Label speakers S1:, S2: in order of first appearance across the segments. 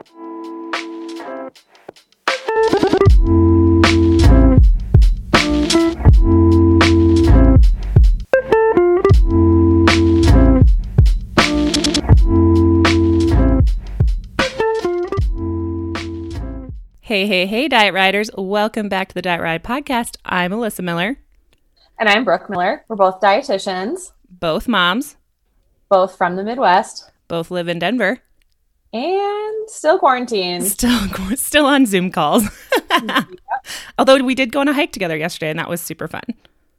S1: Hey, hey, hey, Diet Rioters. Welcome back to the Diet Riot podcast. I'm Alyssa Miller.
S2: And I'm Brooke Miller. We're both dietitians,
S1: Both moms,
S2: both from the Midwest,
S1: both live in Denver.
S2: And still quarantined.
S1: Still, still on Zoom calls. Although we did go on a hike together yesterday, and that was super fun.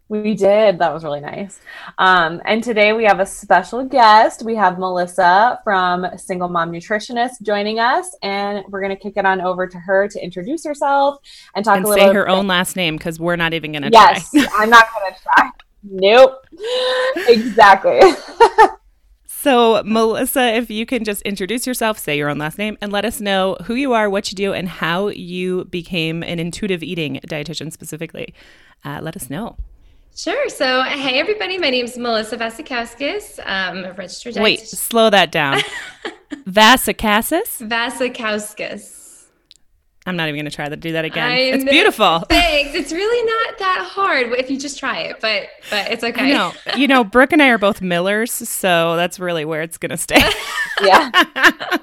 S2: We did. That was really nice. Um, and today we have a special guest. We have Melissa from Single Mom Nutritionist joining us, and we're going to kick it on over to her to introduce herself and talk
S1: and
S2: a little bit.
S1: say her
S2: bit-
S1: own last name because we're not even going to
S2: Yes,
S1: try.
S2: I'm not going to try. Nope. Exactly.
S1: So, Melissa, if you can just introduce yourself, say your own last name, and let us know who you are, what you do, and how you became an intuitive eating dietitian specifically. Uh, let us know.
S3: Sure. So, hey, everybody. My name is Melissa Vasikauskas. I'm a registered dietitian.
S1: Wait, slow that down. Vasicassis?
S3: Vasikauskas.
S1: I'm not even going to try to do that again.
S3: I
S1: it's beautiful.
S3: Thanks. It's really not that hard if you just try it, but but it's okay.
S1: Know. You know, Brooke and I are both Millers, so that's really where it's going to stay.
S2: yeah.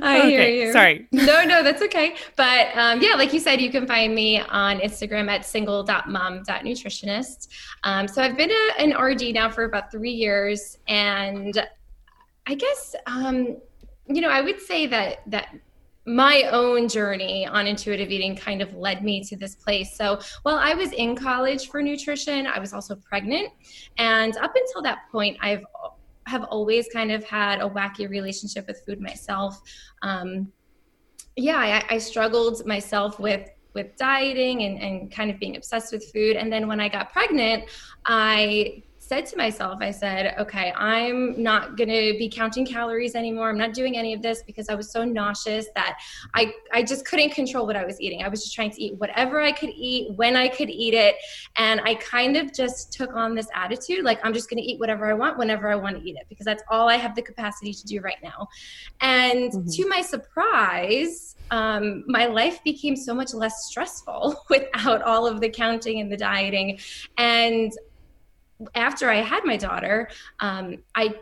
S3: I hear you.
S1: sorry.
S3: No, no, that's okay. But um, yeah, like you said, you can find me on Instagram at single.mom.nutritionist. Um, so I've been a, an RD now for about three years, and I guess um, you know I would say that that my own journey on intuitive eating kind of led me to this place. So while I was in college for nutrition, I was also pregnant, and up until that point, I've have always kind of had a wacky relationship with food myself. Um, yeah, I, I struggled myself with with dieting and, and kind of being obsessed with food. And then when I got pregnant, I said to myself, I said, okay, I'm not going to be counting calories anymore. I'm not doing any of this because I was so nauseous that I, I just couldn't control what I was eating. I was just trying to eat whatever I could eat when I could eat it. And I kind of just took on this attitude like, I'm just going to eat whatever I want whenever I want to eat it because that's all I have the capacity to do right now. And
S2: Mhm.
S3: to my surprise, um, my life became so much less stressful without all of the counting and the dieting. And after I had my daughter, um, I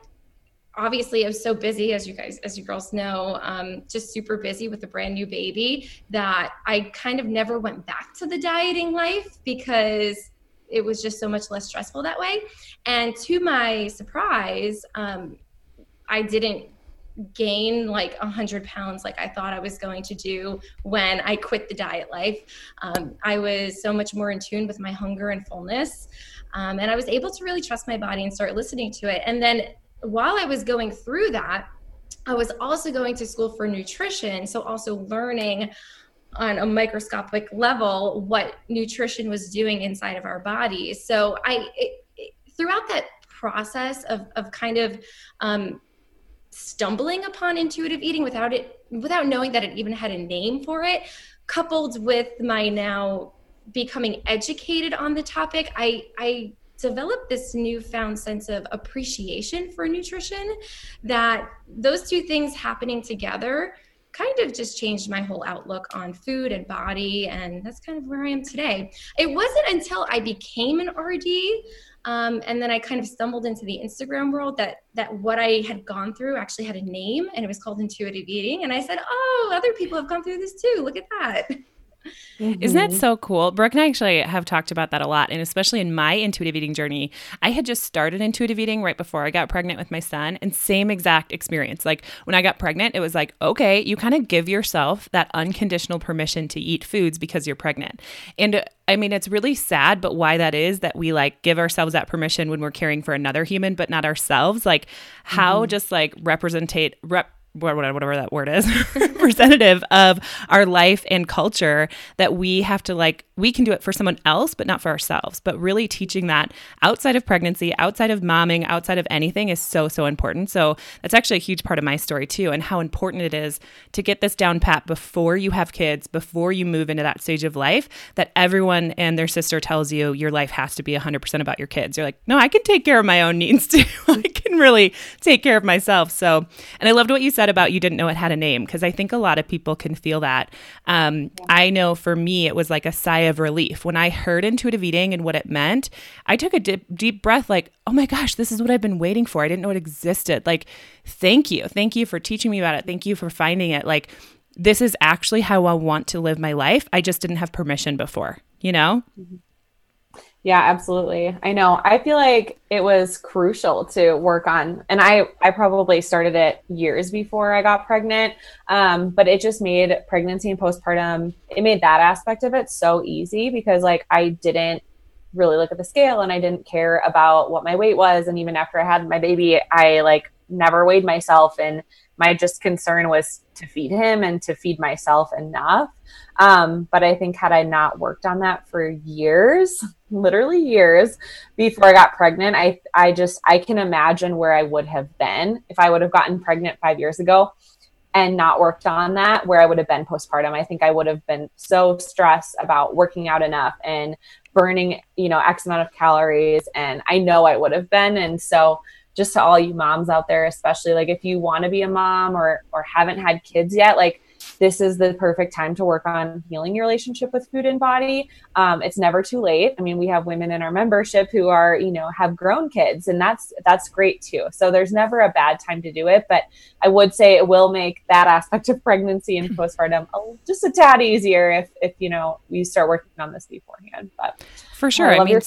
S3: obviously I was so busy, as you guys, as you girls know, um, just super busy with a brand new baby that I kind of never went back to the dieting life because it was just so much less stressful that way. And to my surprise, um, I didn't gain like a hundred pounds like I thought I was going to do when I quit the diet life. Um, I was so much more in tune with my hunger and fullness. Um, and I was able to really trust my body and start listening to it. And then while I was going through that, I was also going to school for nutrition. So also learning on a microscopic level what nutrition was doing inside of our bodies. So I, it, throughout that process of, of kind of um, stumbling upon intuitive eating without it without knowing that it even had a name for it coupled with my now becoming educated on the topic i i developed this newfound sense of appreciation for nutrition that those two things happening together kind of just changed my whole outlook on food and body and that's kind of where i am today it wasn't until i became an rd um, and then I kind of stumbled into the Instagram world that that what I had gone through actually had a name, and it was called intuitive eating. And I said, "Oh, other people have gone through this too. Look at that."
S1: Isn't that
S2: Mhm.
S1: so cool? Brooke and I actually have talked about that a lot. And especially in my intuitive eating journey, I had just started intuitive eating right before I got pregnant with my son, and same exact experience. Like when I got pregnant, it was like, okay, you kind of give yourself that unconditional permission to eat foods because you're pregnant. And uh, I mean, it's really sad, but why that is that we like give ourselves that permission when we're caring for another human, but not ourselves. Like how just like representate, rep, whatever that word is representative of our life and culture that we have to like we can do it for someone else but not for ourselves. But really teaching that outside of pregnancy outside of momming outside of anything is so so important. So that's actually a huge part of my story too and how important it is to get this down pat before you have kids before you move into that stage of life that everyone and their sister tells you your life has to be 100% about your kids. You're like no i can take care of my own needs too. I can really take care of myself. So and i loved what you said about you didn't know it had a name because I think a lot of people can feel that. Um, yeah. I know for me, it was like a sigh of relief. When I heard intuitive eating and what it meant, I took a dip, deep breath, like, oh my gosh, this is what I've been waiting for. I didn't know it existed. Like, thank you. Thank you for teaching me about it. Thank you for finding it. Like, this is actually how I want to live my life. I just didn't have permission before, you know? Mm-hmm.
S2: Yeah, absolutely. I know. I feel like it was crucial to work on, and I I probably started it years before I got pregnant. Um, but it just made pregnancy and postpartum. It made that aspect of it so easy because like I didn't really look at the scale and I didn't care about what my weight was, and even after I had my baby, I like never weighed myself and my just concern was to feed him and to feed myself enough. Um, but I think had I not worked on that for years, literally years before I got pregnant, I I just I can imagine where I would have been if I would have gotten pregnant five years ago and not worked on that where I would have been postpartum. I think I would have been so stressed about working out enough and burning, you know, X amount of calories. And I know I would have been. And so just to all you moms out there, especially like if you want to be a mom or or haven't had kids yet, like this is the perfect time to work on healing your relationship with food and body. Um, it's never too late. I mean, we have women in our membership who are, you know, have grown kids, and that's that's great too. So there's never a bad time to do it. But I would say it will make that aspect of pregnancy and postpartum a, just a tad easier if if you know we start working on this beforehand. But
S1: for sure, I, I mean.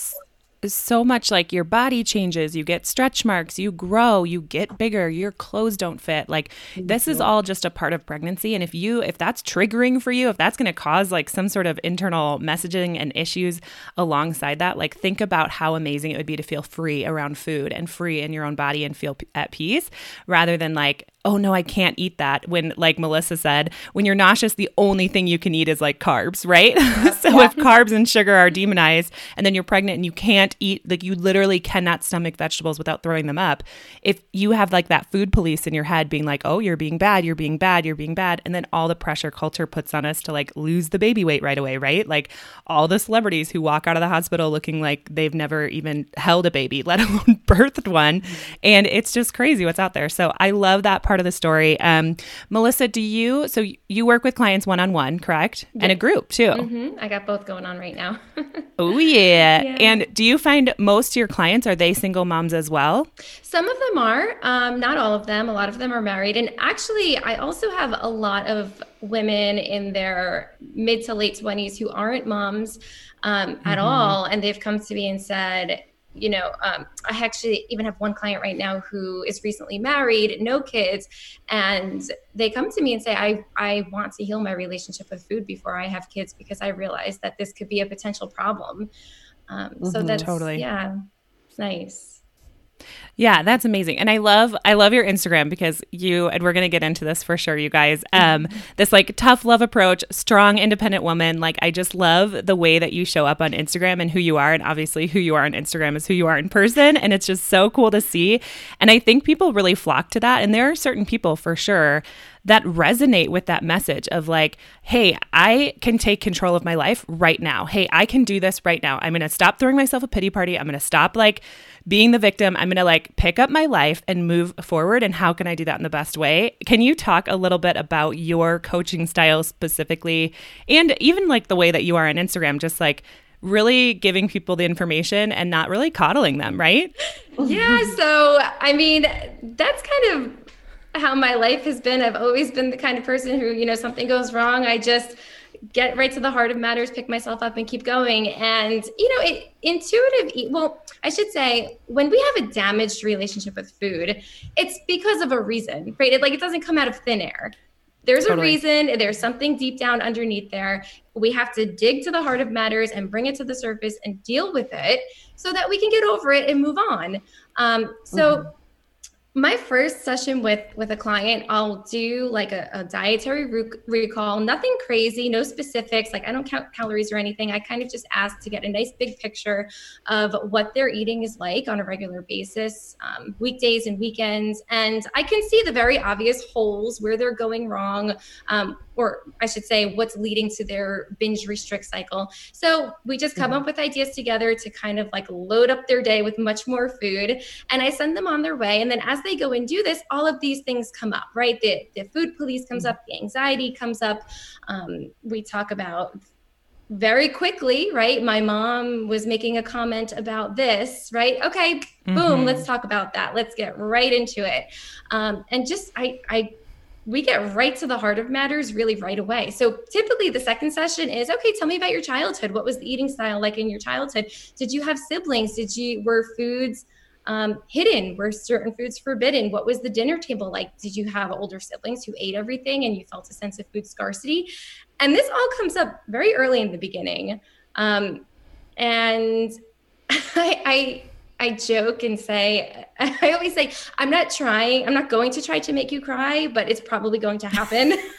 S1: So much like your body changes, you get stretch marks, you grow, you get bigger, your clothes don't fit. Like mm-hmm. this is all just a part of pregnancy and if you if that's triggering for you, if that's going to cause like some sort of internal messaging and issues alongside that, like think about how amazing it would be to feel free around food and free in your own body and feel p- at peace rather than like oh no, I can't eat that. When, like Melissa said, when you're nauseous, the only thing you can eat is like carbs, right? so yeah. if carbs and sugar are demonized and then you're pregnant and you can't eat, like you literally cannot stomach vegetables without throwing them up. If you have like that food police in your head being like, oh, you're being bad, you're being bad, you're being bad. And then all the pressure culture puts on us to like lose the baby weight right away, right? Like all the celebrities who walk out of the hospital looking like they've never even held a baby, let alone birthed one. And it's just crazy what's out there. So I love that part of the story. Um, Melissa, do you, so you work with clients one on one, correct? And a group too.
S3: Mm-hmm. I got both going on right now.
S1: oh, yeah. yeah. And do you find most of your clients, are they single moms as well?
S3: Some of them are, um, not all of them. A lot of them are married. And actually, I also have a lot of women in their mid to late 20s who aren't moms um, at mm-hmm. all. And they've come to me and said, you know, um, I actually even have one client right now who is recently married, no kids, and they come to me and say, I, I want to heal my relationship with food before I have kids because I realize that this could be a potential problem. Um, mm-hmm, so that's totally, yeah, nice.
S1: Yeah, that's amazing. And I love I love your Instagram because you and we're going to get into this for sure you guys. Um this like tough love approach, strong independent woman. Like I just love the way that you show up on Instagram and who you are and obviously who you are on Instagram is who you are in person and it's just so cool to see. And I think people really flock to that and there are certain people for sure that resonate with that message of like, hey, I can take control of my life right now. Hey, I can do this right now. I'm going to stop throwing myself a pity party. I'm going to stop like being the victim. I'm going to like pick up my life and move forward. And how can I do that in the best way? Can you talk a little bit about your coaching style specifically and even like the way that you are on Instagram, just like, really giving people the information and not really coddling them, right?
S3: Yeah. So, I mean, that's kind of how my life has been. I've always been the kind of person who, you know, something goes wrong, I just get right to the heart of matters, pick myself up and keep going. And, you know, it intuitive well, I should say when we have a damaged relationship with food, it's because of a reason, right? It like it doesn't come out of thin air. There's totally. a reason, there's something deep down underneath there. We have to dig to the heart of matters and bring it to the surface and deal with it so that we can get over it and move on. Um, so mm-hmm my first session with with a client i'll do like a, a dietary recall nothing crazy no specifics like i don't count calories or anything. I kind of just ask to get a nice big picture of what their eating is like on a regular basis um, weekdays and weekends. And i can see the very obvious holes where they're going wrong um, or I should say, what's leading to their binge restrict cycle. So we just come mm-hmm. up with ideas together to kind of like load up their day with much more food. And I send them on their way. And then as they go and do this, all of these things come up, right? The, the food police comes mm-hmm. up, the anxiety comes up. Um, we talk about very quickly, right? My mom was making a comment about this, right? Okay, mm-hmm. boom, let's talk about that. Let's get right into it. Um, and just, I, I, we get right to the heart of matters really right away. So typically the second session is okay, tell me about your childhood. What was the eating style like in your childhood? Did you have siblings? Did you, were foods, um, hidden? Were certain foods forbidden? What was the dinner table like? Did you have older siblings who ate everything and you felt a sense of food scarcity? And this all comes up very early in the beginning. Um, and I, I, I joke and say, I always say, I'm not trying, I'm not going to try to make you cry, but it's probably going to happen.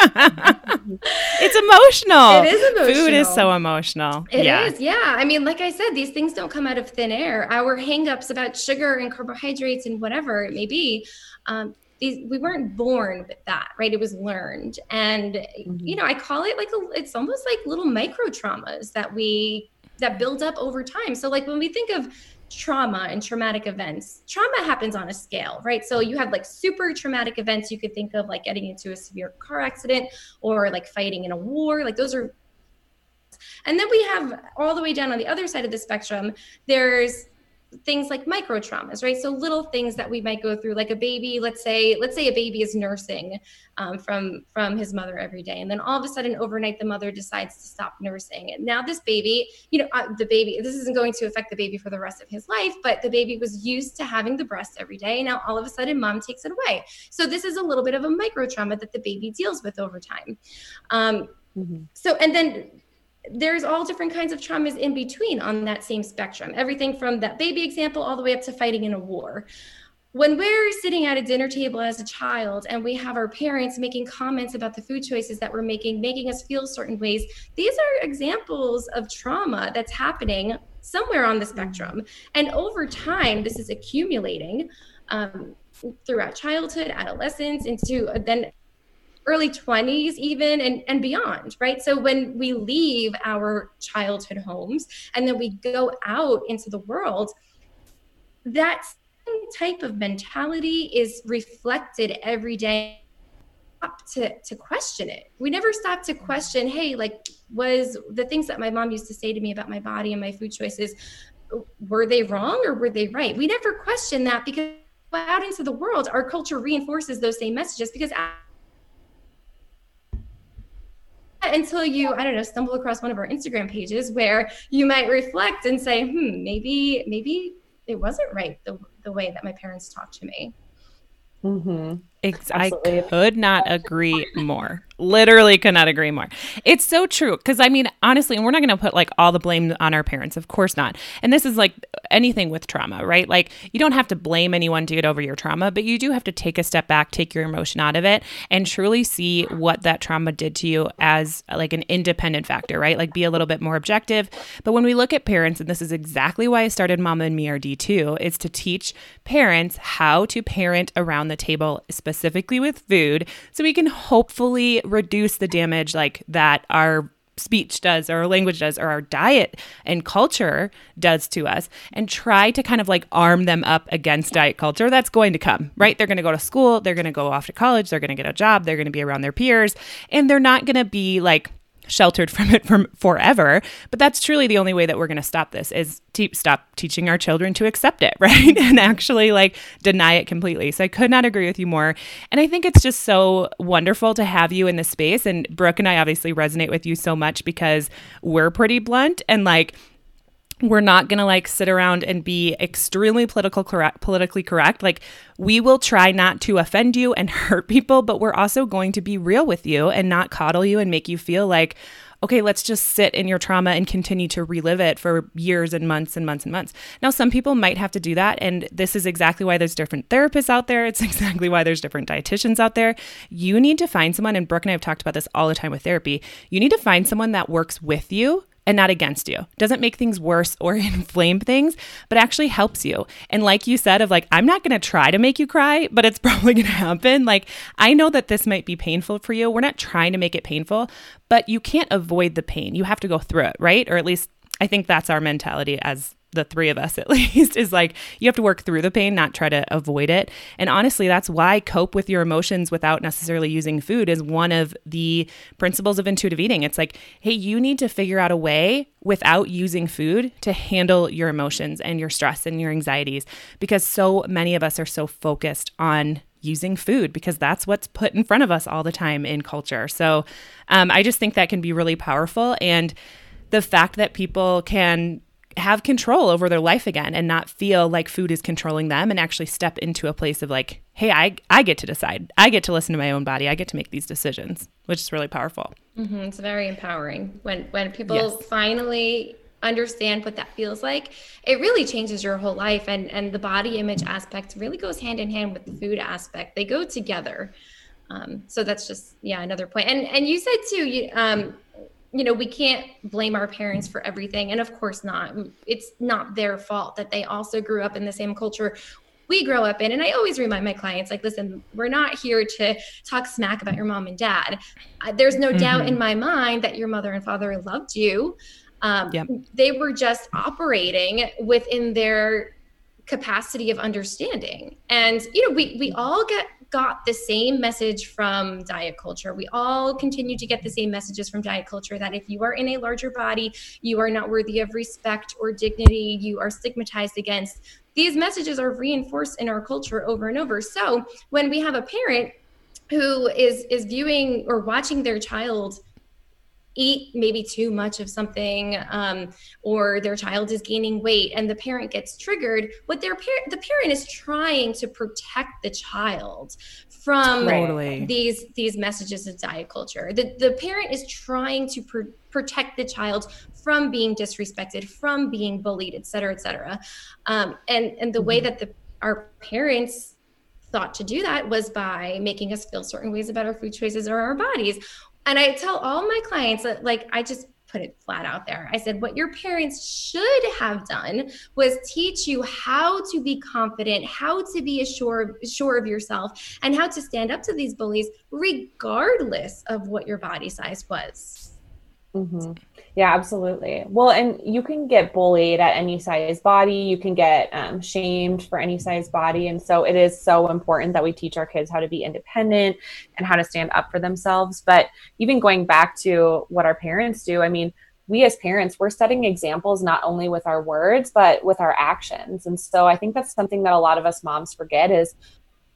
S1: it's emotional.
S3: It is emotional.
S1: Food is so emotional.
S3: It yeah. is, yeah. I mean, like I said, these things don't come out of thin air. Our hangups about sugar and carbohydrates and whatever it may be, um, these we weren't born with that right it was learned and mm-hmm. you know i call it like a, it's almost like little micro traumas that we that build up over time so like when we think of trauma and traumatic events. Trauma happens on a scale right? So you have like super traumatic events you could think of like getting into a severe car accident or like fighting in a war like those are and then we have all the way down on the other side of the spectrum there's things like micro traumas right? So little things that we might go through like a baby let's say let's say a baby is nursing um, from from his mother every day and then all of a sudden overnight the mother decides to stop nursing. And now this baby you know uh, the baby this isn't going to affect the baby for the rest of his life but the baby was used to having the breast every day. Now all of a sudden mom takes it away. So this is a little bit of a micro trauma that the baby deals with over time. Um, mm-hmm. so and then there's all different kinds of traumas in between on that same spectrum. Everything from that baby example all the way up to fighting in a war. When we're sitting at a dinner table as a child and we have our parents making comments about the food choices that we're making making us feel certain ways these are examples of trauma that's happening somewhere on the spectrum. And over time this is accumulating um, throughout childhood adolescence into then early 20s even and, and beyond right? So when we leave our childhood homes and then we go out into the world that type of mentality is reflected every day to to question it. We never stop to question hey like was the things that my mom used to say to me about my body and my food choices were they wrong or were they right? We never question that because out into the world our culture reinforces those same messages because until you, I don't know, stumble across one of our Instagram pages where you might reflect and say, hmm, maybe, maybe it wasn't right the, the way that my parents talked to me.
S1: Mm-hmm. I could not agree more. Literally could not agree more. It's so true. Because I mean, honestly, and we're not going to put like all the blame on our parents. Of course not. And this is like anything with trauma, right? Like you don't have to blame anyone to get over your trauma, but you do have to take a step back, take your emotion out of it, and truly see what that trauma did to you as like an independent factor, right? Like be a little bit more objective. But when we look at parents, and this is exactly why I started Mama and Me RD2, is to teach parents how to parent around the table, specifically with food, so we can hopefully reduce the damage like that our speech does or our language does or our diet and culture does to us and try to kind of like arm them up against diet culture that's going to come right? They're going to go to school they're going to go off to college they're going to get a job they're going to be around their peers and they're not going to be like sheltered from it from forever. But that's truly the only way that we're going to stop this is to stop teaching our children to accept it, right? and actually like deny it completely. So I could not agree with you more. And I think it's just so wonderful to have you in this space. And Brooke and I obviously resonate with you so much because we're pretty blunt and like we're not going to like sit around and be extremely political correct politically correct. Like we will try not to offend you and hurt people but we're also going to be real with you and not coddle you and make you feel like okay let's just sit in your trauma and continue to relive it for years and months and months and months. Now some people might have to do that and this is exactly why there's different therapists out there. It's exactly why there's different dietitians out there. You need to find someone and brooke and i have talked about this all the time with therapy. You need to find someone that works with you and not against you. Doesn't make things worse or inflame things, but actually helps you. And like you said, of like, I'm not going to try to make you cry, but it's probably going to happen. Like, I know that this might be painful for you. We're not trying to make it painful, but you can't avoid the pain. You have to go through it, right? Or at least I think that's our mentality as the three of us at least is like you have to work through the pain not try to avoid it. And honestly that's why cope with your emotions without necessarily using food is one of the principles of intuitive eating. It's like hey you need to figure out a way without using food to handle your emotions and your stress and your anxieties because so many of us are so focused on using food because that's what's put in front of us all the time in culture. So um, i just think that can be really powerful. And the fact that people can have control over their life again and not feel like food is controlling them and actually step into a place of like hey i i get to decide i get to listen to my own body i get to make these decisions which is really powerful
S3: mm-hmm. it's very empowering when when people yes. finally understand what that feels like it really changes your whole life and and the body image aspect really goes hand in hand with the food aspect they go together um, so that's just yeah another point. and and you said too you um you know, we can't blame our parents for everything. And of course not. It's not their fault that they also grew up in the same culture we grow up in. And I always remind my clients, like, listen, we're not here to talk smack about your mom and dad. Uh, there's no mm-hmm. doubt in my mind that your mother and father loved you. Um, yep. They were just operating within their capacity of understanding. And, you know, we, we all get got the same message from diet culture. We all continue to get the same messages from diet culture that if you are in a larger body, you are not worthy of respect or dignity, you are stigmatized against. These messages are reinforced in our culture over and over. So when we have a parent who is is viewing or watching their child eat maybe too much of something um, or their child is gaining weight and the parent gets triggered what their parent the parent is trying to protect the child from totally. these these messages of diet culture the, the parent is trying to pr- protect the child from being disrespected from being bullied et cetera et cetera um, and and the mm-hmm. way that the our parents thought to do that was by making us feel certain ways about our food choices or our bodies and I tell all my clients that, like, I just put it flat out there. I said, what your parents should have done was teach you how to be confident, how to be assured, sure of yourself, and how to stand up to these bullies, regardless of what your body size was.
S2: Mm-hmm. Yeah, absolutely. Well, and you can get bullied at any size body. You can get um, shamed for any size body. And so it is so important that we teach our kids how to be independent and how to stand up for themselves. But even going back to what our parents do, I mean, we as parents, we're setting examples not only with our words, but with our actions. And so I think that's something that a lot of us moms forget is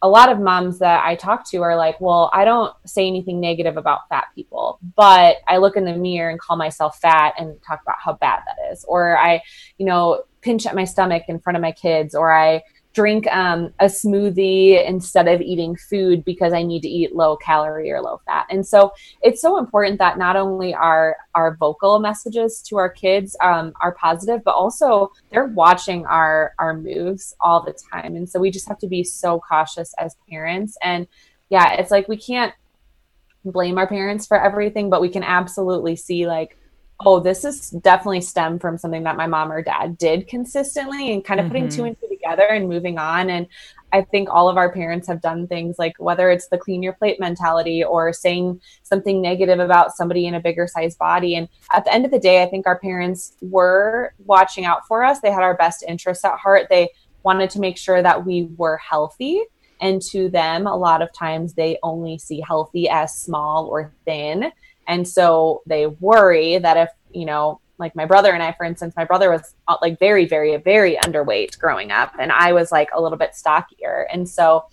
S2: a lot of moms that I talk to are like, well, I don't say anything negative about fat people, but I look in the mirror and call myself fat and talk about how bad that is. Or I, you know, pinch at my stomach in front of my kids, or I drink um, a smoothie instead of eating food because I need to eat low calorie or low fat. And so it's so important that not only are our vocal messages to our kids um, are positive, but also they're watching our our moves all the time. And so we just have to be so cautious as parents. And yeah, it's like we can't blame our parents for everything, but we can absolutely see like oh, this is definitely stem from something that my mom or dad did consistently and kind of mm-hmm. putting two mm-hmm. and two together and moving on. And I think all of our parents have done things like whether it's the clean your plate mentality or saying something negative about somebody in a bigger size body. And at the end of the day, I think our parents were watching out for us. They had our best interests at heart. They wanted to make sure that we were healthy. And to them, a lot of times they only see healthy as small or thin. And so they worry that if, you know, like my brother and I, for instance, my brother was uh, like very, very, very underweight growing up, and I was like a little bit stockier. And so,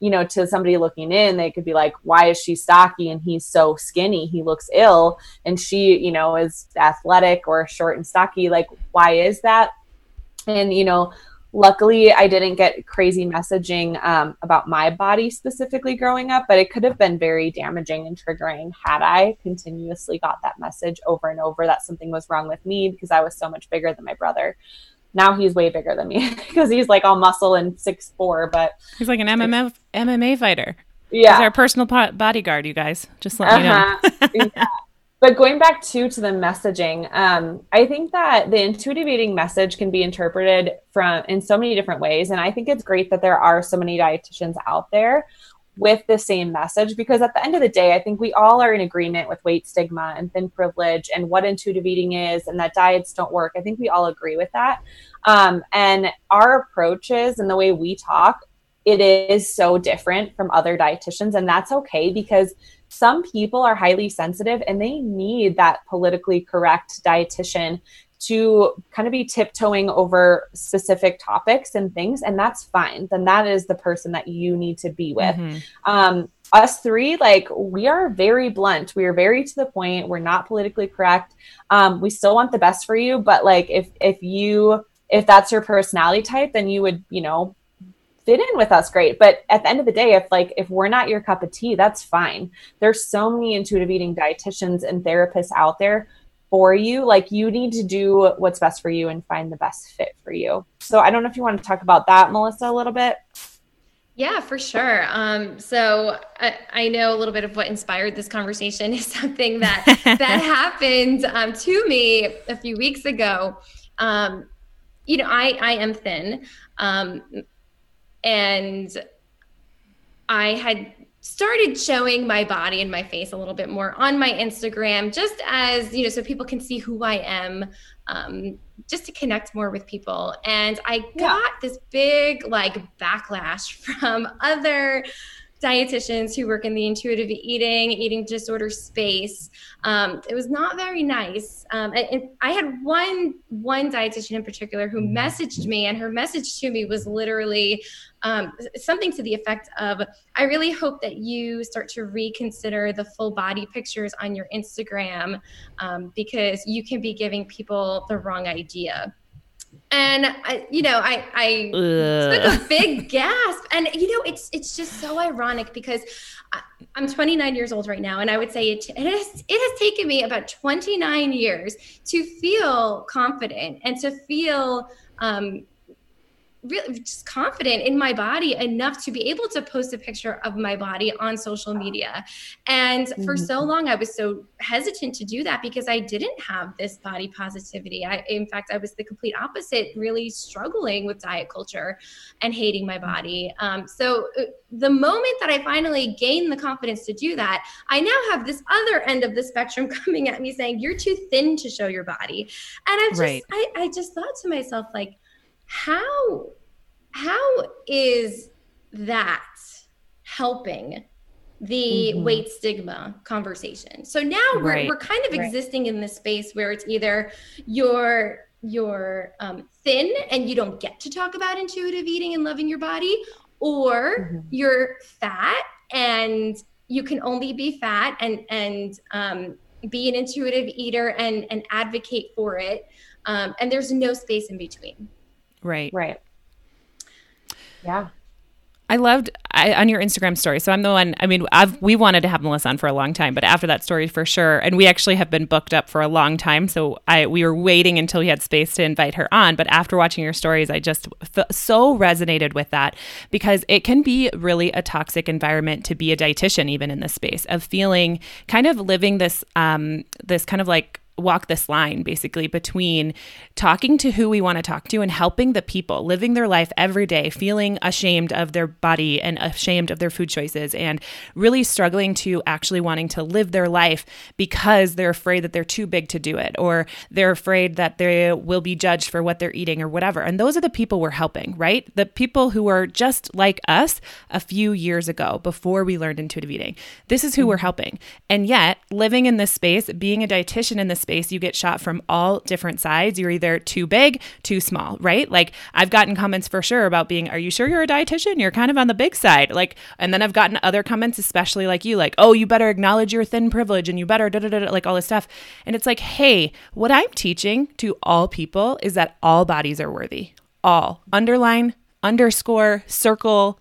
S2: you know, to somebody looking in, they could be like, why is she stocky and he's so skinny? He looks ill. And she, you know, is athletic or short and stocky. Like, why is that? And, you know, luckily i didn't get crazy messaging um, about my body specifically growing up but it could have been very damaging and triggering had i continuously got that message over and over that something was wrong with me because i was so much bigger than my brother. Now he's way bigger than me because he's like all muscle and six four but
S1: he's like an mma mma fighter.
S2: Yeah.
S1: He's our personal bodyguard you guys. Just let uh-huh. me know.
S2: Yeah but going back to to the messaging um, i think that the intuitive eating message can be interpreted from in so many different ways. And i think it's great that there are so many dietitians out there with the same message because at the end of the day i think we all are in agreement with weight stigma and thin privilege and what intuitive eating is and that diets don't work. I think we all agree with that. Um, and our approaches and the way we talk it is so different from other dietitians. And that's okay because some people are highly sensitive and they need that politically correct dietitian to kind of be tiptoeing over specific topics and things and that's fine. Then that is the person that you need to be with. Mm-hmm. um, us three like we are very blunt. We are very to the point. We're not politically correct. Um, we still want the best for you but like if if you if that's your personality type then you would you know fit in with us great. But at the end of the day if like if we're not your cup of tea that's fine. There's so many intuitive eating dietitians and therapists out there for you. Like you need to do what's best for you and find the best fit for you. So i don't know if you want to talk about that melissa a little bit.
S3: Yeah, for sure. Um, so I, I, know a little bit of what inspired this conversation is something that that happened um, to me a few weeks ago. Um, you know, I I am thin, um, and I had started showing my body and my face a little bit more on my Instagram, just as, you know, so people can see who I am, um, just to connect more with people. And I got yeah. this big like backlash from other dietitians who work in the intuitive eating, eating disorder space. Um, it was not very nice. Um, and, and, I had one one dietitian in particular who messaged me, and her message to me was literally um, something to the effect of, "I really hope that you start to reconsider the full body pictures on your Instagram um, because you can be giving people the wrong idea." And I, you know, I, I took a big gasp, and you know, it's it's just so ironic because I, am 29 years old right now, and I would say it it has it has taken me about 29 years to feel confident and to feel um, really just confident in my body enough to be able to post a picture of my body on social media. And for mm-hmm. so long, I was so hesitant to do that because I didn't have this body positivity. I, in fact, I was the complete opposite, really struggling with diet culture and hating my body. Um, so uh, the moment that I finally gained the confidence to do that, I now have this other end of the spectrum coming at me saying, you're too thin to show your body. And I just, right. I, I just thought to myself, like, how how is that helping the mm-hmm. weight stigma conversation so now we're, we're kind of right. existing in this space where it's either you're you're um, thin and you don't get to talk about intuitive eating and loving your body or mm-hmm. you're fat and you can only be fat and and um, be an intuitive eater and and advocate for it um, and there's no space in between
S1: Right.
S2: Right. Yeah.
S1: I loved I, on your Instagram story. So I'm the one. I mean, I've we wanted to have Melissa on for a long time, but after that story, for sure. And we actually have been booked up for a long time. So I we were waiting until we had space to invite her on. But after watching your stories, I just f- so resonated with that because it can be really a toxic environment to be a dietitian, even in this space of feeling kind of living this um this kind of like walk this line basically between talking to who we want to talk to and helping the people living their life every day, feeling ashamed of their body and ashamed of their food choices, and really struggling to actually wanting to live their life because they're afraid that they're too big to do it or they're afraid that they will be judged for what they're eating or whatever. And those are the people we're helping, right? The people who were just like us a few years ago before we learned intuitive eating. This is who hmm. we're helping. And yet, living in this space, being a dietitian in this space, you get shot from all different sides. You're either too big, too small, right? Like I've gotten comments for sure about being, are you sure you're a dietitian? You're kind of on the big side. Like, and then I've gotten other comments, especially like you, like, oh, you better acknowledge your thin privilege and you better, da da da, like all this stuff. And it's like, hey, what I'm teaching to all people is that all bodies are worthy. All. Underline, underscore, circle,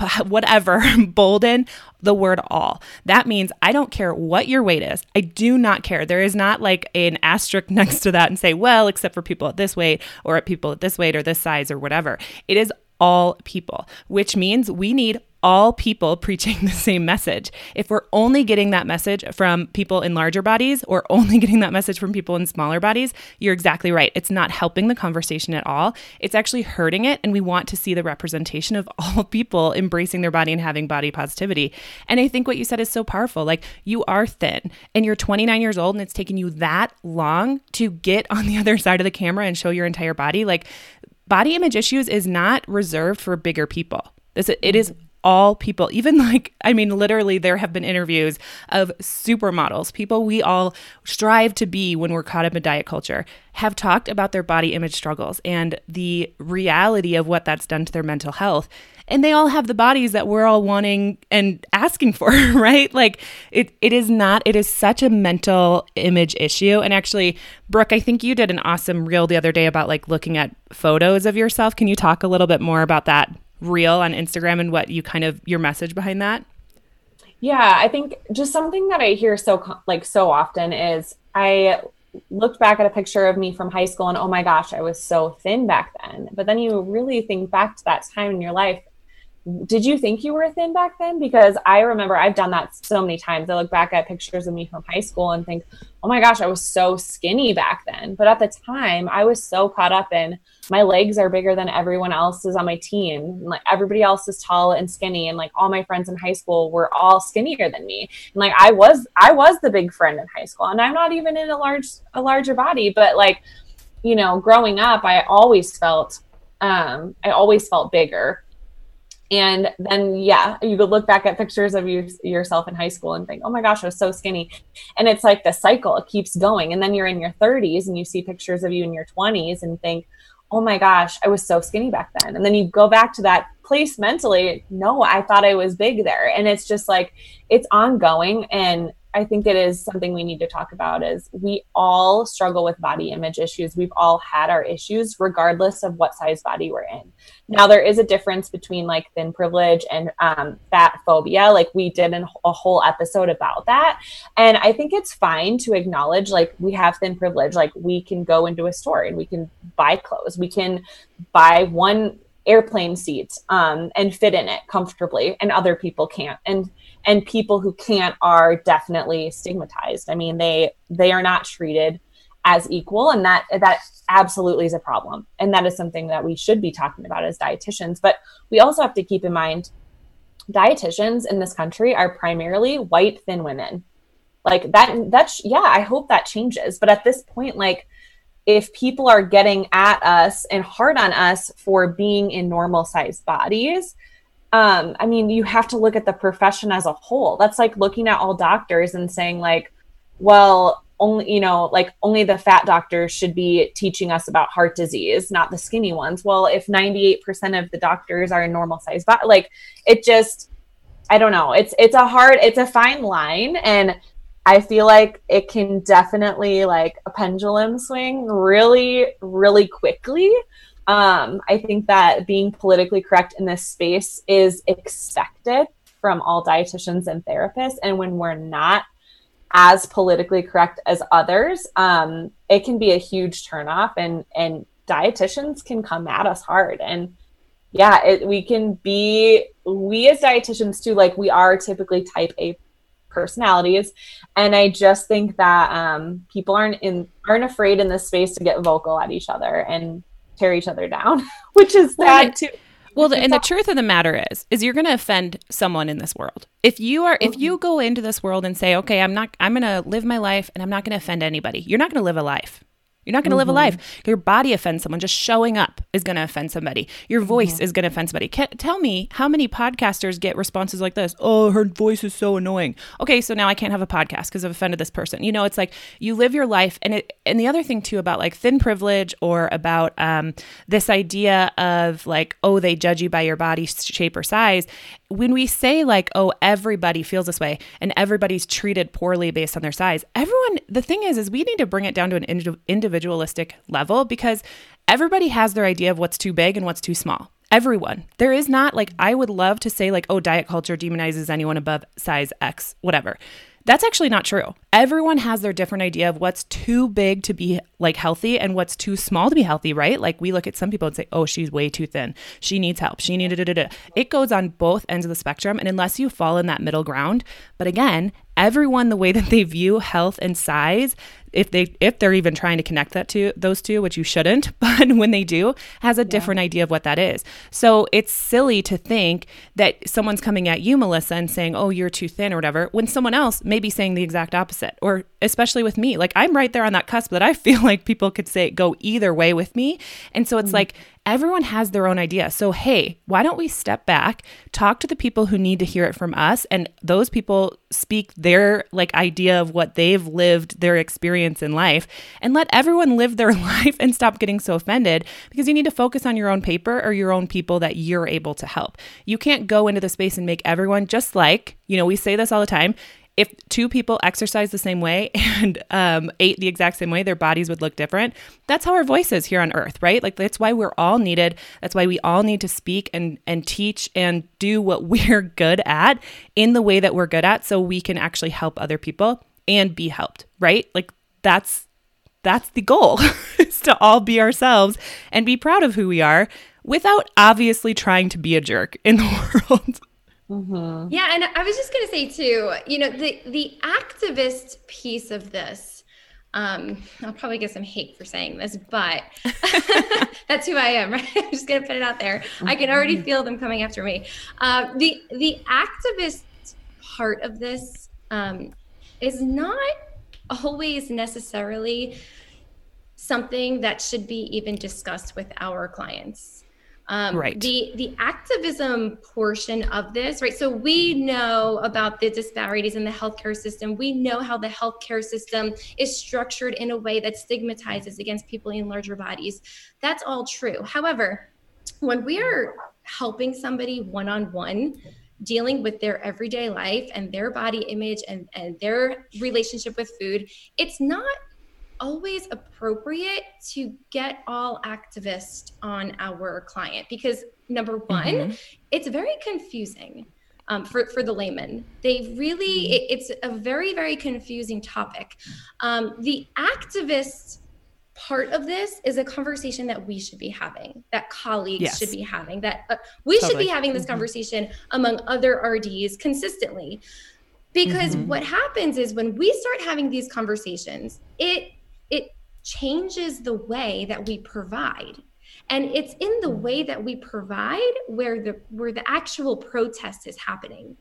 S1: whatever, bolden the word all. That means I don't care what your weight is. I do not care. There is not like an asterisk next to that and say, well, except for people at this weight or at people at this weight or this size or whatever. It is all people, which means we need all people preaching the same message. If we're only getting that message from people in larger bodies or only getting that message from people in smaller bodies, you're exactly right. It's not helping the conversation at all. It's actually hurting it. And we want to see the representation of all people embracing their body and having body positivity. And I think what you said is so powerful. Like, you are thin and you're 29 years old and it's taken you that long to get on the other side of the camera and show your entire body. Like, body image issues is not reserved for bigger people. This it is all people, even like, I mean, literally, there have been interviews of supermodels, people we all strive to be when we're caught up in diet culture, have talked about their body image struggles and the reality of what that's done to their mental health. And they all have the bodies that we're all wanting and asking for, right? Like it, it is not, it is such a mental image issue. And actually, Brooke, I think you did an awesome reel the other day about like looking at photos of yourself. Can you talk a little bit more about that reel on Instagram and what you kind of your message behind that?
S2: Yeah, I think just something that I hear so like so often is I looked back at a picture of me from high school and oh my gosh, I was so thin back then. But then you really think back to that time in your life did you think you were thin back then? Because I remember I've done that so many times. I look back at pictures of me from high school and think, oh my gosh, I was so skinny back then. But at the time, I was so caught up in my legs are bigger than everyone else's on my team. Like everybody else is tall and skinny, and like all my friends in high school were all skinnier than me. And like I was, I was the big friend in high school, and I'm not even in a large, a larger body, but like, you know, growing up, I always felt, um, I always felt bigger and then yeah you could look back at pictures of you yourself in high school and think oh my gosh i was so skinny. And it's like the cycle it keeps going. And then you're in your 30s and you see pictures of you in your 20s and think oh my gosh i was so skinny back then. And then you go back to that place mentally no i thought i was big there. And it's just like it's ongoing. And I think it is something we need to talk about is we all struggle with body image issues. We've all had our issues regardless of what size body we're in. Now there is a difference between like thin privilege and um, fat phobia. Like we did an, a whole episode about that. And I think it's fine to acknowledge like we have thin privilege. Like we can go into a store and we can buy clothes. We can buy one airplane seat um, and fit in it comfortably and other people can't. And and people who can't are definitely stigmatized i mean they they are not treated as equal and that that absolutely is a problem. And that is something that we should be talking about as dietitians. But we also have to keep in mind dietitians in this country are primarily white thin women. Like that that's yeah i hope that changes. But at this point like if people are getting at us and hard on us for being in normal sized bodies um, I mean, you have to look at the profession as a whole. That's like looking at all doctors and saying, like, well, only, you know, like only the fat doctors should be teaching us about heart disease, not the skinny ones. Well, if 98% of the doctors are in normal size, but like it just, I don't know. It's, it's a hard, it's a fine line. And I feel like it can definitely like a pendulum swing really, really quickly um, I think that being politically correct in this space is expected from all dietitians and therapists. And when we're not as politically correct as others, um, it can be a huge turnoff and, and dietitians can come at us hard. And yeah, it, we can be, we as dietitians too, like we are typically type A personalities. And I just think that um, people aren't in, aren't afraid in this space to get vocal at each other. And tear each other down, which is sad too.
S1: Well, the, and the truth of the matter is, is you're going to offend someone in this world. If you are, if you go into this world and say, okay, I'm not, I'm going to live my life and I'm not going to offend anybody, you're not going to live a life. You're not going to mm-hmm. live a life. Mm-hmm. Your body offends someone. Just showing up is going to offend somebody. Your voice mm-hmm. is going to offend somebody. Can, tell me how many podcasters get responses like this? Oh, her voice is so annoying. Okay, so now I can't have a podcast because I've offended this person. You know, it's like you live your life, and it. And the other thing too about like thin privilege or about um, this idea of like, oh, they judge you by your body shape or size when we say like oh everybody feels this way and everybody's treated poorly based on their size everyone the thing is is we need to bring it down to an individualistic level because everybody has their idea of what's too big and what's too small everyone there is not like i would love to say like oh diet culture demonizes anyone above size x whatever that's actually not true. everyone has their different idea of what's too big to be like healthy and what's too small to be healthy, right? Like we look at some people and say, "Oh, she's way too thin. She needs help. She needed it." It goes on both ends of the spectrum, and unless you fall in that middle ground, but again, everyone the way that they view health and size if they if they're even trying to connect that to those two which you shouldn't but when they do has a yeah. different idea of what that is so it's silly to think that someone's coming at you melissa and saying oh you're too thin or whatever when someone else may be saying the exact opposite or especially with me like i'm right there on that cusp that i feel like people could say go either way with me and so it's mm-hmm. like everyone has their own idea. So, hey, why don't we step back, talk to the people who need to hear it from us, and those people speak their like idea of what they've lived, their experience in life, and let everyone live their life and stop getting so offended because you need to focus on your own paper or your own people that you're able to help. You can't go into the space and make everyone just like, you know, we say this all the time if two people exercise the same way and um, ate the exact same way, their bodies would look different. That's how our voice is here on earth, right? Like that's why we're all needed. That's why we all need to speak and and teach and do what we're good at in the way that we're good at, so we can actually help other people and be helped, right? Like that's that's the goal is to all be ourselves and be proud of who we are without obviously trying to be a jerk in the world.
S3: Mm-hmm. Yeah, and I was just going to say too, you know, the the activist piece of this. Um, I'll probably get some hate for saying this, but that's who I am. Right? I'm just going to put it out there. I can already mm-hmm. feel them coming after me. Uh, the the activist part of this um, is not always necessarily something that should be even discussed with our clients. Um, right. The the activism portion of this, right? So we know about the disparities in the healthcare system. We know how the healthcare system is structured in a way that stigmatizes against people in larger bodies. That's all true. However, when we are helping somebody one on one, dealing with their everyday life and their body image and, and their relationship with food, it's not always appropriate to get all activist on our client because number one, mm-hmm. it's very confusing. Um, for, for the layman. They really, mm-hmm. it, it's a very, very confusing topic. Um, the activist part of this is a conversation that we should be having, that colleagues yes. should be having, that uh, we totally. should be having this mm-hmm. conversation among other RDs consistently. Because mm-hmm. what happens is when we start having these conversations, it changes the way that we provide and it's in the way that we provide where the where the actual protest is happening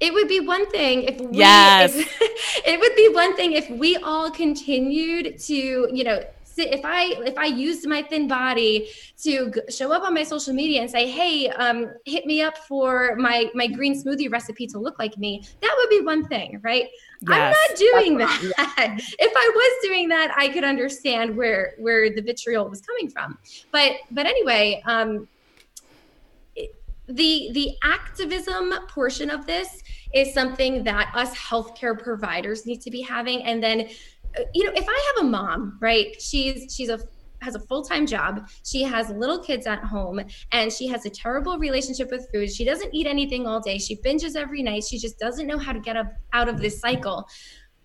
S3: it would be one thing if we yes. if, it would be one thing if we all continued to you know if I if I used my thin body to show up on my social media and say, "Hey, um, hit me up for my my green smoothie recipe to look like me," that would be one thing, right? Yes. I'm not doing that. if I was doing that, I could understand where where the vitriol was coming from. But but anyway, um, the the activism portion of this is something that us healthcare providers need to be having, and then you know, if I have a mom, right? She's she's a has a full-time job. She has little kids at home and she has a terrible relationship with food. She doesn't eat anything all day. She binges every night. She just doesn't know how to get up out of this cycle.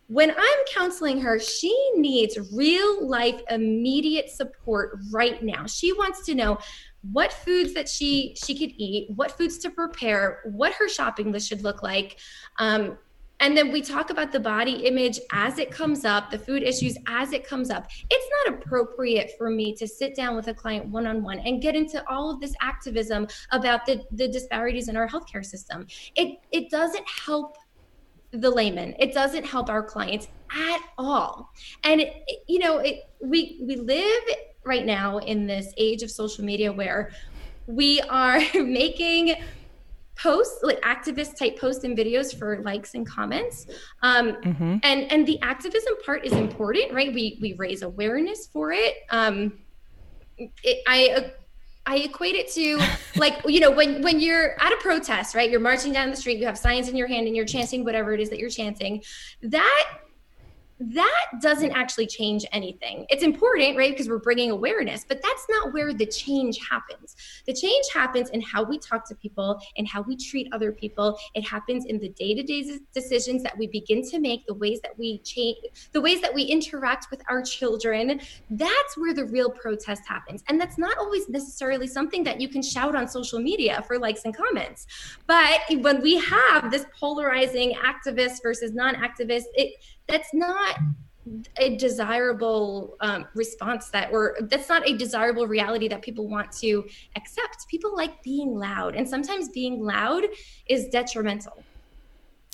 S3: When I'm counseling her, she needs real life immediate support right now. She wants to know what foods that she she could eat, what foods to prepare, what her shopping list should look like. Um, and then we talk about the body image as it comes up, the food issues as it comes up. It's not appropriate for me to sit down with a client one on one and get into all of this activism about the, the disparities in our healthcare system. It, it doesn't help the layman, it doesn't help our clients at all. And, it, you know, it, we, we live right now in this age of social media where we are making posts like activist type posts and videos for likes and comments um, mm-hmm. and and the activism part is important right we we raise awareness for it um it, i uh, I equate it to like you know when when you're at a protest, right? You're marching down the street, you have signs in your hand, and you're chanting whatever it is that you're chanting. That that doesn't actually change anything. It's important, right? Because we're bringing awareness, but that's not where the change happens. The change happens in how we talk to people and how we treat other people. It happens in the day-to-day decisions that we begin to make, the ways that we change, the ways that we interact with our children. That's where the real protest happens. And that's not always necessarily something that you can shout on social media for likes and comments. But when we have this polarizing activist versus non-activist, it that's not a desirable um, response that or that's not a desirable reality that people want to accept people like being loud and sometimes being loud is detrimental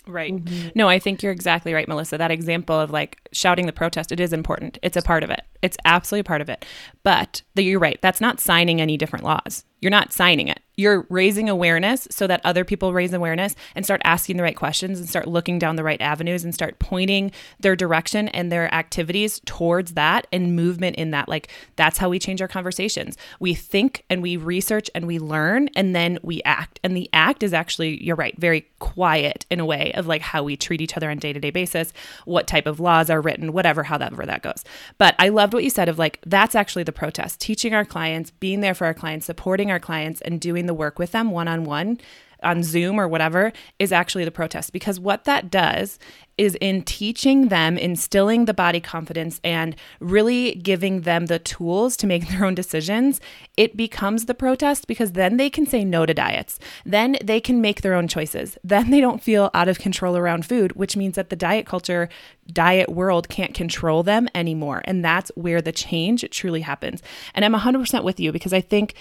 S1: Right. Mm-hmm. No, I think you're exactly right, Melissa. That example of like shouting the protest, it is important. It's a part of it. It's absolutely part of it. But the, you're right. That's not signing any different laws. You're not signing it you're raising awareness so that other people raise awareness and start asking the right questions and start looking down the right avenues and start pointing their direction and their activities towards that and movement in that. Like that's how we change our conversations. We think and we research and we learn and then we act. And the act is actually, you're right, very quiet in a way of like how we treat each other on day to day basis, what type of laws are written, whatever, however that goes. But I loved what you said of like, that's actually the protest, teaching our clients, being there for our clients, supporting our clients, and doing the work with them one on one on Zoom or whatever is actually the protest. Because what that does is in teaching them, instilling the body confidence, and really giving them the tools to make their own decisions, it becomes the protest because then they can say no to diets. Then they can make their own choices. Then they don't feel out of control around food, which means that the diet culture, diet world can't control them anymore. And that's where the change truly happens. And I'm 100% with you because I think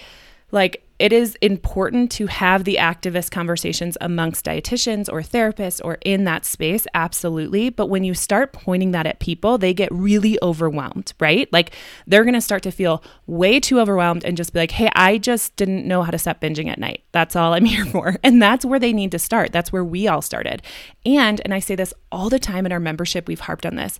S1: like it is important to have the activist conversations amongst dietitians or therapists or in that space, absolutely. But when you start pointing that at people, they get really overwhelmed, right? Like they're going to start to feel way too overwhelmed and just be like, hey, I just didn't know how to stop binging at night. That's all I'm here for. And that's where they need to start. That's where we all started. And, and I say this all the time in our membership, we've harped on this.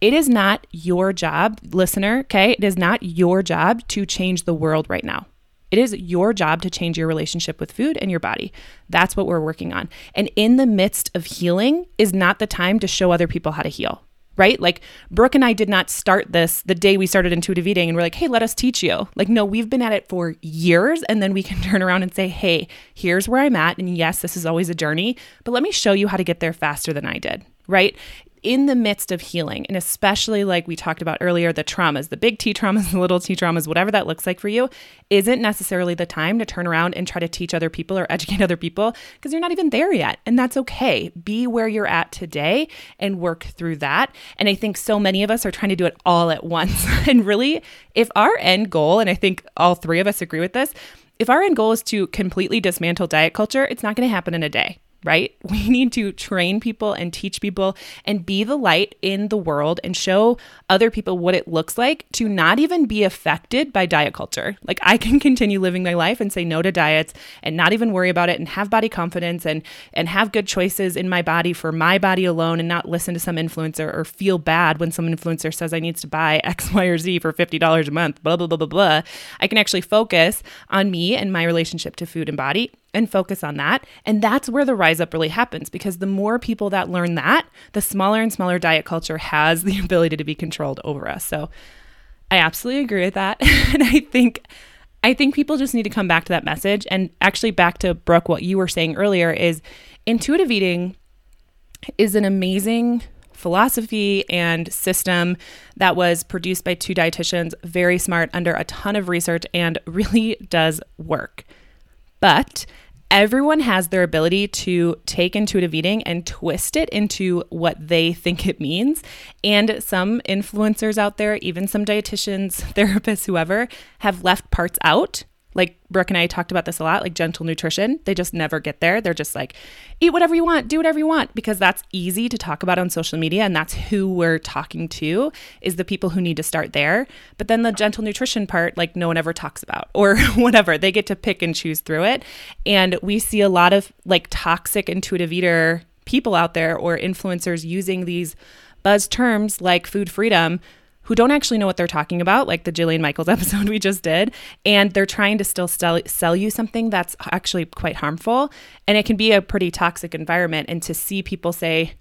S1: It is not your job, listener, okay? It is not your job to change the world right now. It is your job to change your relationship with food and your body. That's what we're working on. And in the midst of healing is not the time to show other people how to heal, right? Like Brooke and I did not start this the day we started intuitive eating and we're like, hey, let us teach you. Like, no, we've been at it for years. And then we can turn around and say, hey, here's where I'm at. And yes, this is always a journey, but let me show you how to get there faster than I did, right? In the midst of healing, and especially like we talked about earlier, the traumas, the big T traumas, the little T traumas, whatever that looks like for you, isn't necessarily the time to turn around and try to teach other people or educate other people because you're not even there yet. And that's okay. Be where you're at today and work through that. And I think so many of us are trying to do it all at once. and really, if our end goal, and I think all three of us agree with this, if our end goal is to completely dismantle diet culture, it's not going to happen in a day right? We need to train people and teach people and be the light in the world and show other people what it looks like to not even be affected by diet culture. Like I can continue living my life and say no to diets and not even worry about it and have body confidence and and have good choices in my body for my body alone and not listen to some influencer or feel bad when some influencer says I need to buy X, Y, or Z for $50 a month, blah, blah, blah, blah, blah. I can actually focus on me and my relationship to food and body and focus on that. And that's where the rise up really happens because the more people that learn that, the smaller and smaller diet culture has the ability to be controlled over us. So I absolutely agree with that. and I think I think people just need to come back to that message and actually back to Brooke what you were saying earlier is intuitive eating is an amazing philosophy and system that was produced by two dietitians, very smart, under a ton of research, and really does work. But everyone has their ability to take intuitive eating and twist it into what they think it means. And some influencers out there, even some dietitians, therapists, whoever, have left parts out like Brooke and I talked about this a lot, like gentle nutrition. They just never get there. They're just like, eat whatever you want, do whatever you want, because that's easy to talk about on social media. And that's who we're talking to is the people who need to start there. But then the gentle nutrition part, like no one ever talks about or whatever. They get to pick and choose through it. And we see a lot of like toxic intuitive eater people out there or influencers using these buzz terms like food freedom who don't actually know what they're talking about, like the Jillian Michaels episode we just did, and they're trying to still sell, sell you something that's actually quite harmful. And it can be a pretty toxic environment. And to see people say,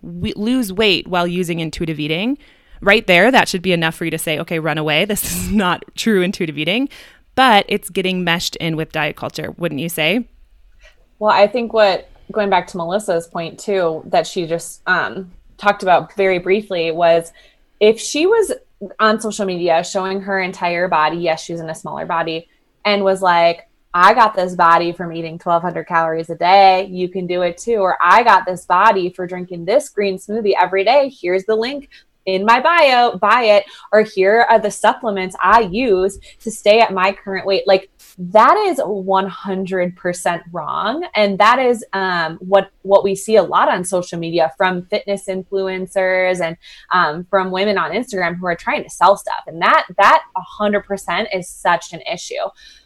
S1: we lose weight while using intuitive eating, right there, that should be enough for you to say, okay, run away. This is not true intuitive eating, but it's getting meshed in with diet culture, wouldn't you say?
S2: Well, I think what going back to Melissa's point too, that she just um, talked about very briefly was if she was on social media showing her entire body, yes, she's in a smaller body, and was like, I got this body from eating 1200 calories a day. You can do it too. Or I got this body for drinking this green smoothie every day. Here's the link in my bio, buy it. Or here are the supplements I use to stay at my current weight. Like that is 100% wrong. And that is um, what, what we see a lot on social media from fitness influencers and um, from women on Instagram who are trying to sell stuff. And that, that 100% is such an issue.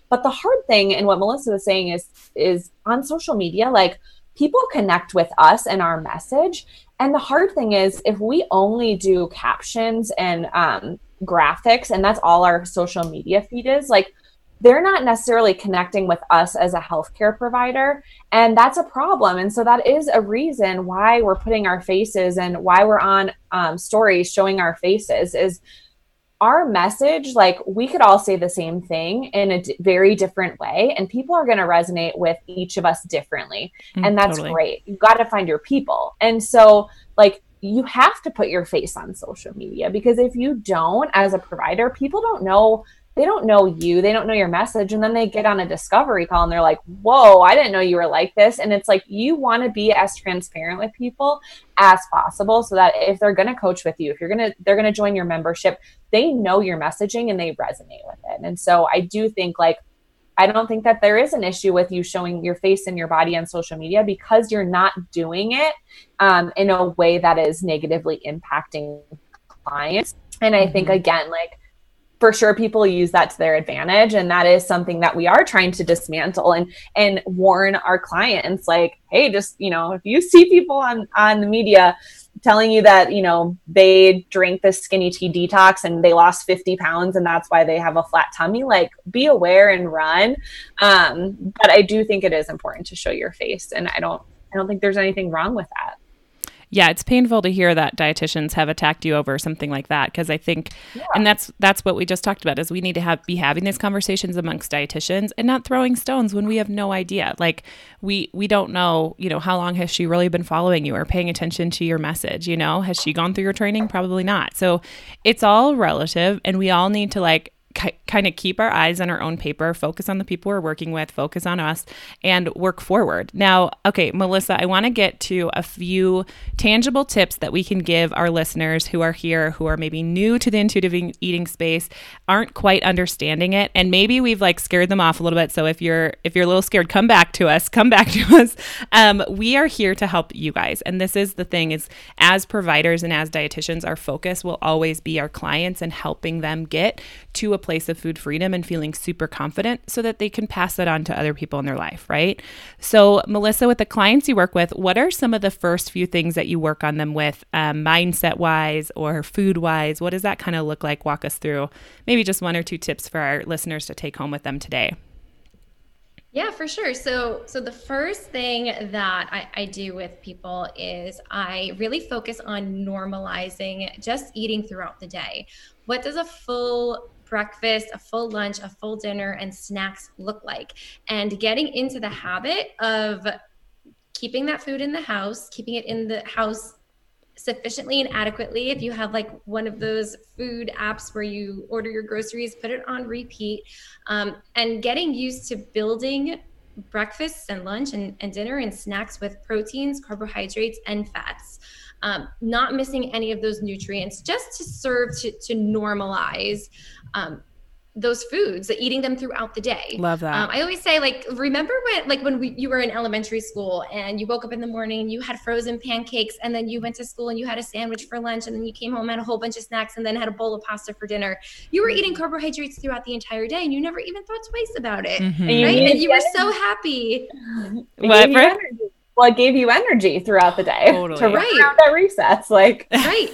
S2: But the hard thing and what Melissa was saying is is on social media, like people connect with us and our message. And the hard thing is if we only do captions and um, graphics and that's all our social media feed is, like they're not necessarily connecting with us as a healthcare provider. And that's a problem. And so that is a reason why we're putting our faces and why we're on um, stories showing our faces is our message, like we could all say the same thing in a d- very different way, and people are going to resonate with each of us differently. Mm, and that's totally. great. You've got to find your people. And so, like, you have to put your face on social media because if you don't, as a provider, people don't know they don't know you, they don't know your message, and then they get on a discovery call and they're like, Whoa, I didn't know you were like this. And it's like you want to be as transparent with people as possible so that if they're gonna coach with you, if you're gonna they're gonna join your membership, they know your messaging and they resonate with it. And so I do think like I don't think that there is an issue with you showing your face and your body on social media because you're not doing it um, in a way that is negatively impacting clients. And I think, mm-hmm. again, like for sure people use that to their advantage. And that is something that we are trying to dismantle and and warn our clients like hey just you know if you see people on on the media telling you that you know they drink this skinny tea detox and they lost 50 pounds and that's why they have a flat tummy like be aware and run. Um, but i do think it is important to show your face and i don't i don't think there's anything wrong with that
S1: yeah, it's painful to hear that dietitians have attacked you over something like that because I think, yeah. and that's that's what we just talked about is we need to have be having these conversations amongst dietitians and not throwing stones when we have no idea. Like we we don't know, you know, how long has she really been following you or paying attention to your message? You know, has she gone through your training? Probably not. So it's all relative, and we all need to like kind of keep our eyes on our own paper, focus on the people we're working with, focus on us, and work forward. Now, okay, Melissa, I want to get to a few tangible tips that we can give our listeners who are here, who are maybe new to the intuitive eating space, aren't quite understanding it, and maybe we've like scared them off a little bit. So if you're if you're a little scared, come back to us. Come back to us. Um, we are here to help you guys, and this is the thing: is as providers and as dietitians, our focus will always be our clients and helping them get to a place of food freedom and feeling super confident so that they can pass that on to other people in their life, right? So, Melissa, with the clients you work with, what are some of the first few things that you work on them with, um, mindset wise or food wise? What does that kind of look like? Walk us through maybe just one or two tips for our listeners to take home with them today.
S3: Yeah, for sure. So, so the first thing that I, I, do with people is I really focus on normalizing just eating throughout the day. What does a full breakfast, a full lunch, a full dinner, and snacks look like. And getting into the habit of keeping that food in the house, keeping it in the house sufficiently and adequately. If you have like one of those food apps where you order your groceries, put it on repeat, um, and getting used to building breakfasts and lunch and, and dinner and snacks with proteins, carbohydrates, and fats um, not missing any of those nutrients, just to serve to, to normalize um, those foods, eating them throughout the day.
S1: Love that. Um,
S3: I always say, like, remember when, like, when we, you were in elementary school and you woke up in the morning and you had frozen pancakes, and then you went to school and you had a sandwich for lunch, and then you came home and had a whole bunch of snacks, and then had a bowl of pasta for dinner. You were eating carbohydrates throughout the entire day, and you never even thought twice about it, mm-hmm. right? And you were so happy.
S1: What?
S2: well, it gave you energy throughout the day totally. to run right. around at recess. Like,
S3: right.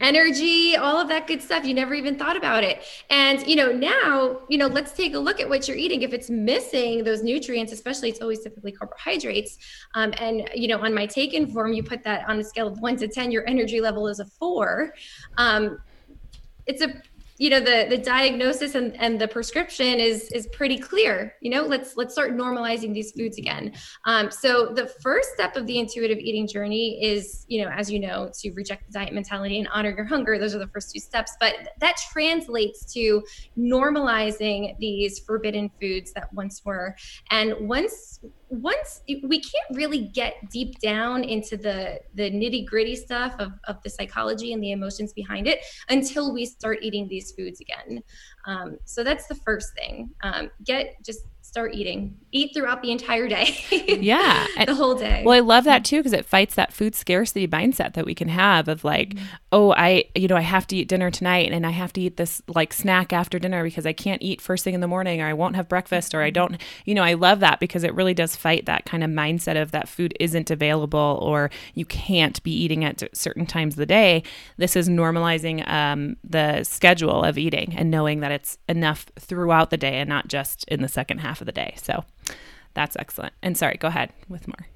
S3: Energy, all of that good stuff. You never even thought about it. And, you know, now, you know, let's take a look at what you're eating. If it's missing those nutrients, especially it's always typically carbohydrates. Um, and, you know, on my intake form, you put that on a scale of one to 10, your energy level is a four. Um, it's a you know the the diagnosis and, and the prescription is is pretty clear you know let's let's start normalizing these foods again. Um, so the first step of the intuitive eating journey is you know as you know to reject the diet mentality and honor your hunger. Those are the first two steps but that translates to normalizing these forbidden foods that once were. And once once we can't really get deep down into the the nitty gritty stuff of, of the psychology and the emotions behind it until we start eating these foods again. Um, so that's the first thing. Um, get just start eating. Eat throughout the entire day.
S1: yeah.
S3: the whole day.
S1: Well, I love that too because it fights that food scarcity mindset that we can have of like, mm-hmm. oh, I, you know, I have to eat dinner tonight and I have to eat this like snack after dinner because I can't eat first thing in the morning or I won't have breakfast or I mm-hmm. don't, you know, I love that because it really does fight that kind of mindset of that food isn't available or you can't be eating at certain times of the day. This is normalizing um, the schedule of eating and knowing that it's enough throughout the day and not just in the second half of of the day. So that's excellent. And sorry, go ahead with more.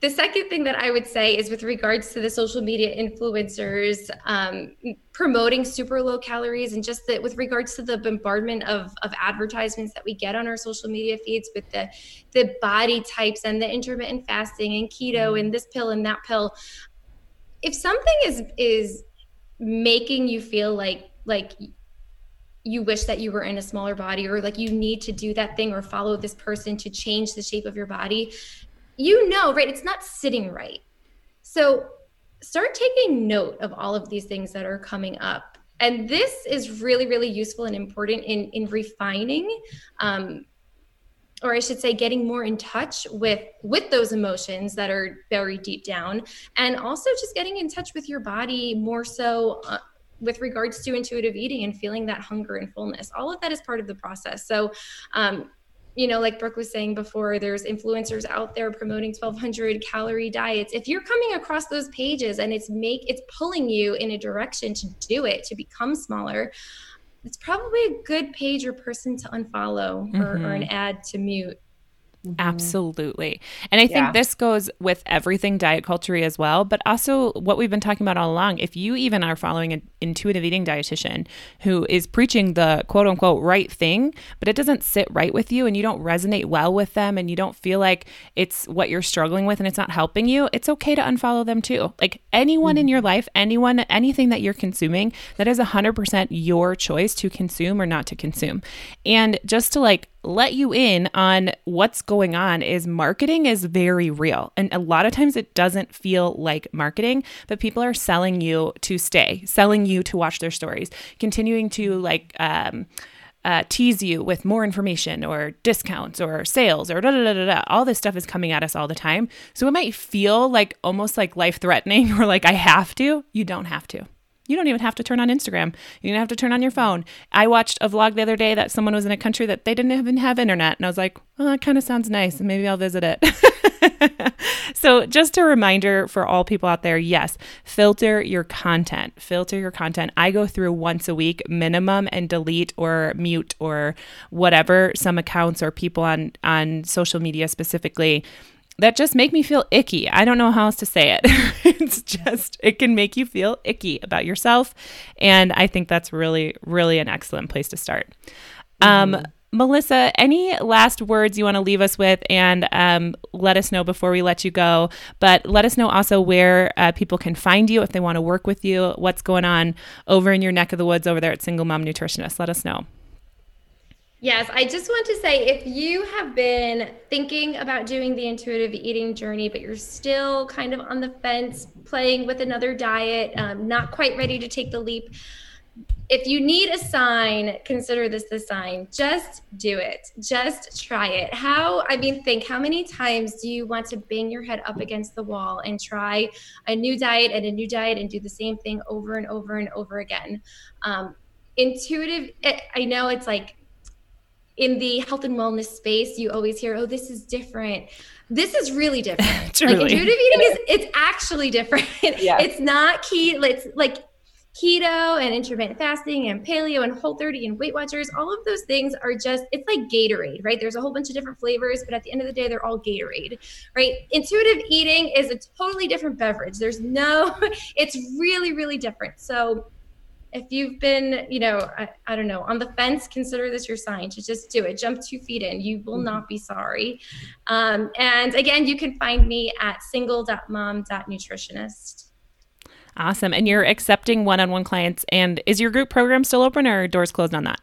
S3: The second thing that I would say is with regards to the social media influencers um, promoting super low calories and just that with regards to the bombardment of, of advertisements that we get on our social media feeds with the, the body types and the intermittent fasting and keto and this pill and that pill. If something is is making you feel like like you wish that you were in a smaller body or like you need to do that thing or follow this person to change the shape of your body you know right it's not sitting right. So start taking note of all of these things that are coming up. And this is really really useful and important in in refining um, or i should say getting more in touch with with those emotions that are buried deep down and also just getting in touch with your body more so uh, with regards to intuitive eating and feeling that hunger and fullness. All of that is part of the process. So, um, you know, like Brooke was saying before, there's influencers out there promoting 1200 calorie diets. If you're coming across those pages and it's make it's pulling you in a direction to do it, to become smaller, it's probably a good page or person to unfollow mm-hmm. or an ad to mute.
S1: Mm-hmm. Absolutely. And I think this goes with everything diet culture as well, but also what we've been talking about all along. If you even are following an intuitive eating dietitian who is preaching the quote unquote right thing, but it doesn't sit right with you and you don't resonate well with them and you don't feel like it's what you're struggling with and it's not helping you, it's okay to unfollow them too. Like anyone mm-hmm. in your life, anyone, anything that you're consuming, that is 100% your choice to consume or not to consume. And just to like let you in on what's going on is marketing is very real. And a lot of times it doesn't feel like marketing, but people are selling you to stay, selling you to watch their stories, continuing to like, um, uh, tease you with more information or discounts or sales or da da da da da. All this stuff is coming at us all the time. So it might feel like almost like life threatening or like I have to. You don't have to. You don't even have to turn on Instagram. You don't have to turn on your phone. I watched a vlog the other day that someone was in a country that they didn't even have internet. And I was like, well, that kind of sounds nice. Maybe I'll visit it. so, just a reminder for all people out there yes, filter your content. Filter your content. I go through once a week minimum and delete or mute or whatever some accounts or people on, on social media specifically that just make me feel icky. I don't know how else to say it. it's just, it can make you feel icky about yourself. And I think that's really, really an excellent place to start. Um, mm-hmm. Melissa, any last words you want to leave us with and um, let us know before we let you go? But let us know also where uh, people can find you if they want to work with you, what's going on over in your neck of the woods over there at Single Mom Nutritionist. Let us know.
S3: Yes, I just want to say if you have been thinking about doing the intuitive eating journey, but you're still kind of on the fence, playing with another diet, um, not quite ready to take the leap, if you need a sign, consider this the sign. Just do it. Just try it. How, I mean, think how many times do you want to bang your head up against the wall and try a new diet and a new diet and do the same thing over and over and over again? Um, intuitive, it, I know it's like, in the health and wellness space, you always hear, "Oh, this is different." This is really different. like intuitive eating is it's actually different. Yes. It's not key. It's like keto and intermittent fasting and paleo and whole 30 and weight watchers all of those things are just it's like gatorade right there's a whole bunch of different flavors but at the end of the day they're all gatorade right intuitive eating is a totally different beverage there's no it's really really different so if you've been, you know, I, I, don't know, on the fence, consider this your sign to just do it. Jump two feet in. You will not be sorry. Um, and again, you can find me at single.mom.nutritionist.
S1: Awesome. And you're accepting one on one clients. And is your group program still open or doors closed on that?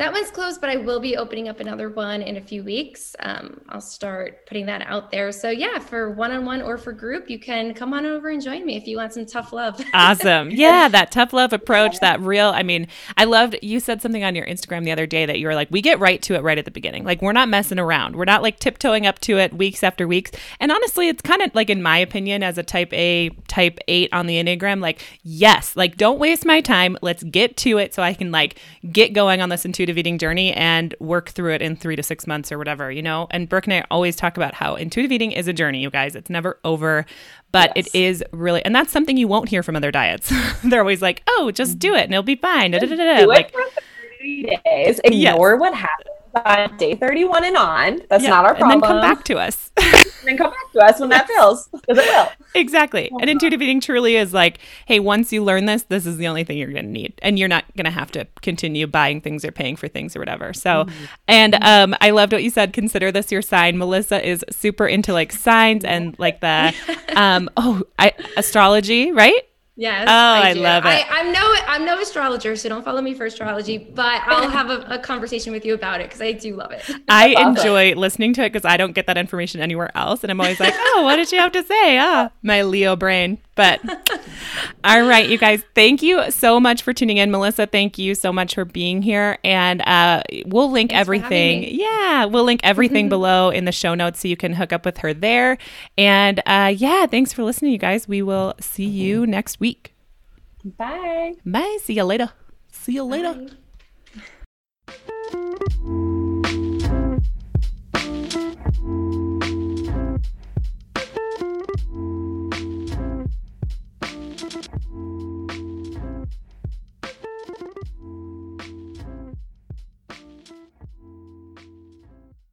S3: That one's closed, but I will be opening up another one in a few weeks. Um, I'll start putting that out there. So, yeah, for one on one or for group, you can come on over and join me if you want some tough love.
S1: awesome. Yeah, that tough love approach, that real. I mean, I loved you said something on your Instagram the other day that you were like, we get right to it right at the beginning. Like, we're not messing around. We're not like tiptoeing up to it weeks after weeks. And honestly, it's kind of like, in my opinion, as a type A, type eight on the Enneagram, like, yes, like, don't waste my time. Let's get to it so I can like get going on this intuitive eating journey and work through it in three to six months or whatever, you know? And Brooke and I always talk about how intuitive eating is a journey, you guys. It's never over, but yes. it is really, and that's something you won't hear from other diets. They're always like, oh, just do mm-hmm. it and it'll be fine.
S2: Do like, it for 30 days. Ignore yes. what happens on day 31 and on. That's yeah. not our problem.
S1: And then come back to us.
S2: and then come back to us when that fails, because it will.
S1: Exactly. And intuitive eating truly is like, hey, once you learn this, this is the only thing you're going to need. And you're not going to have to continue buying things or paying for things or whatever. So, mm-hmm. and um, I loved what you said. Consider this your sign. Melissa is super into like signs and like the, um, oh, I, astrology, right?
S3: Yes.
S1: Oh, I, I love it.
S3: I, am no, I'm no astrologer, so don't follow me for astrology. But I'll have a, a conversation with you about it because I do love it.
S1: I enjoy listening to it because I don't get that information anywhere else, and I'm always like, oh, what did you have to say? Ah, my Leo brain. But all right, you guys, thank you so much for tuning in, Melissa. Thank you so much for being here, and uh, we'll link Thanks everything. Yeah, we'll link everything below in the show notes so you can hook up with her there. And uh, yeah, thanks for listening, you guys. We will see you next week.
S2: Bye.
S1: Bye. See you later. See you later. Bye.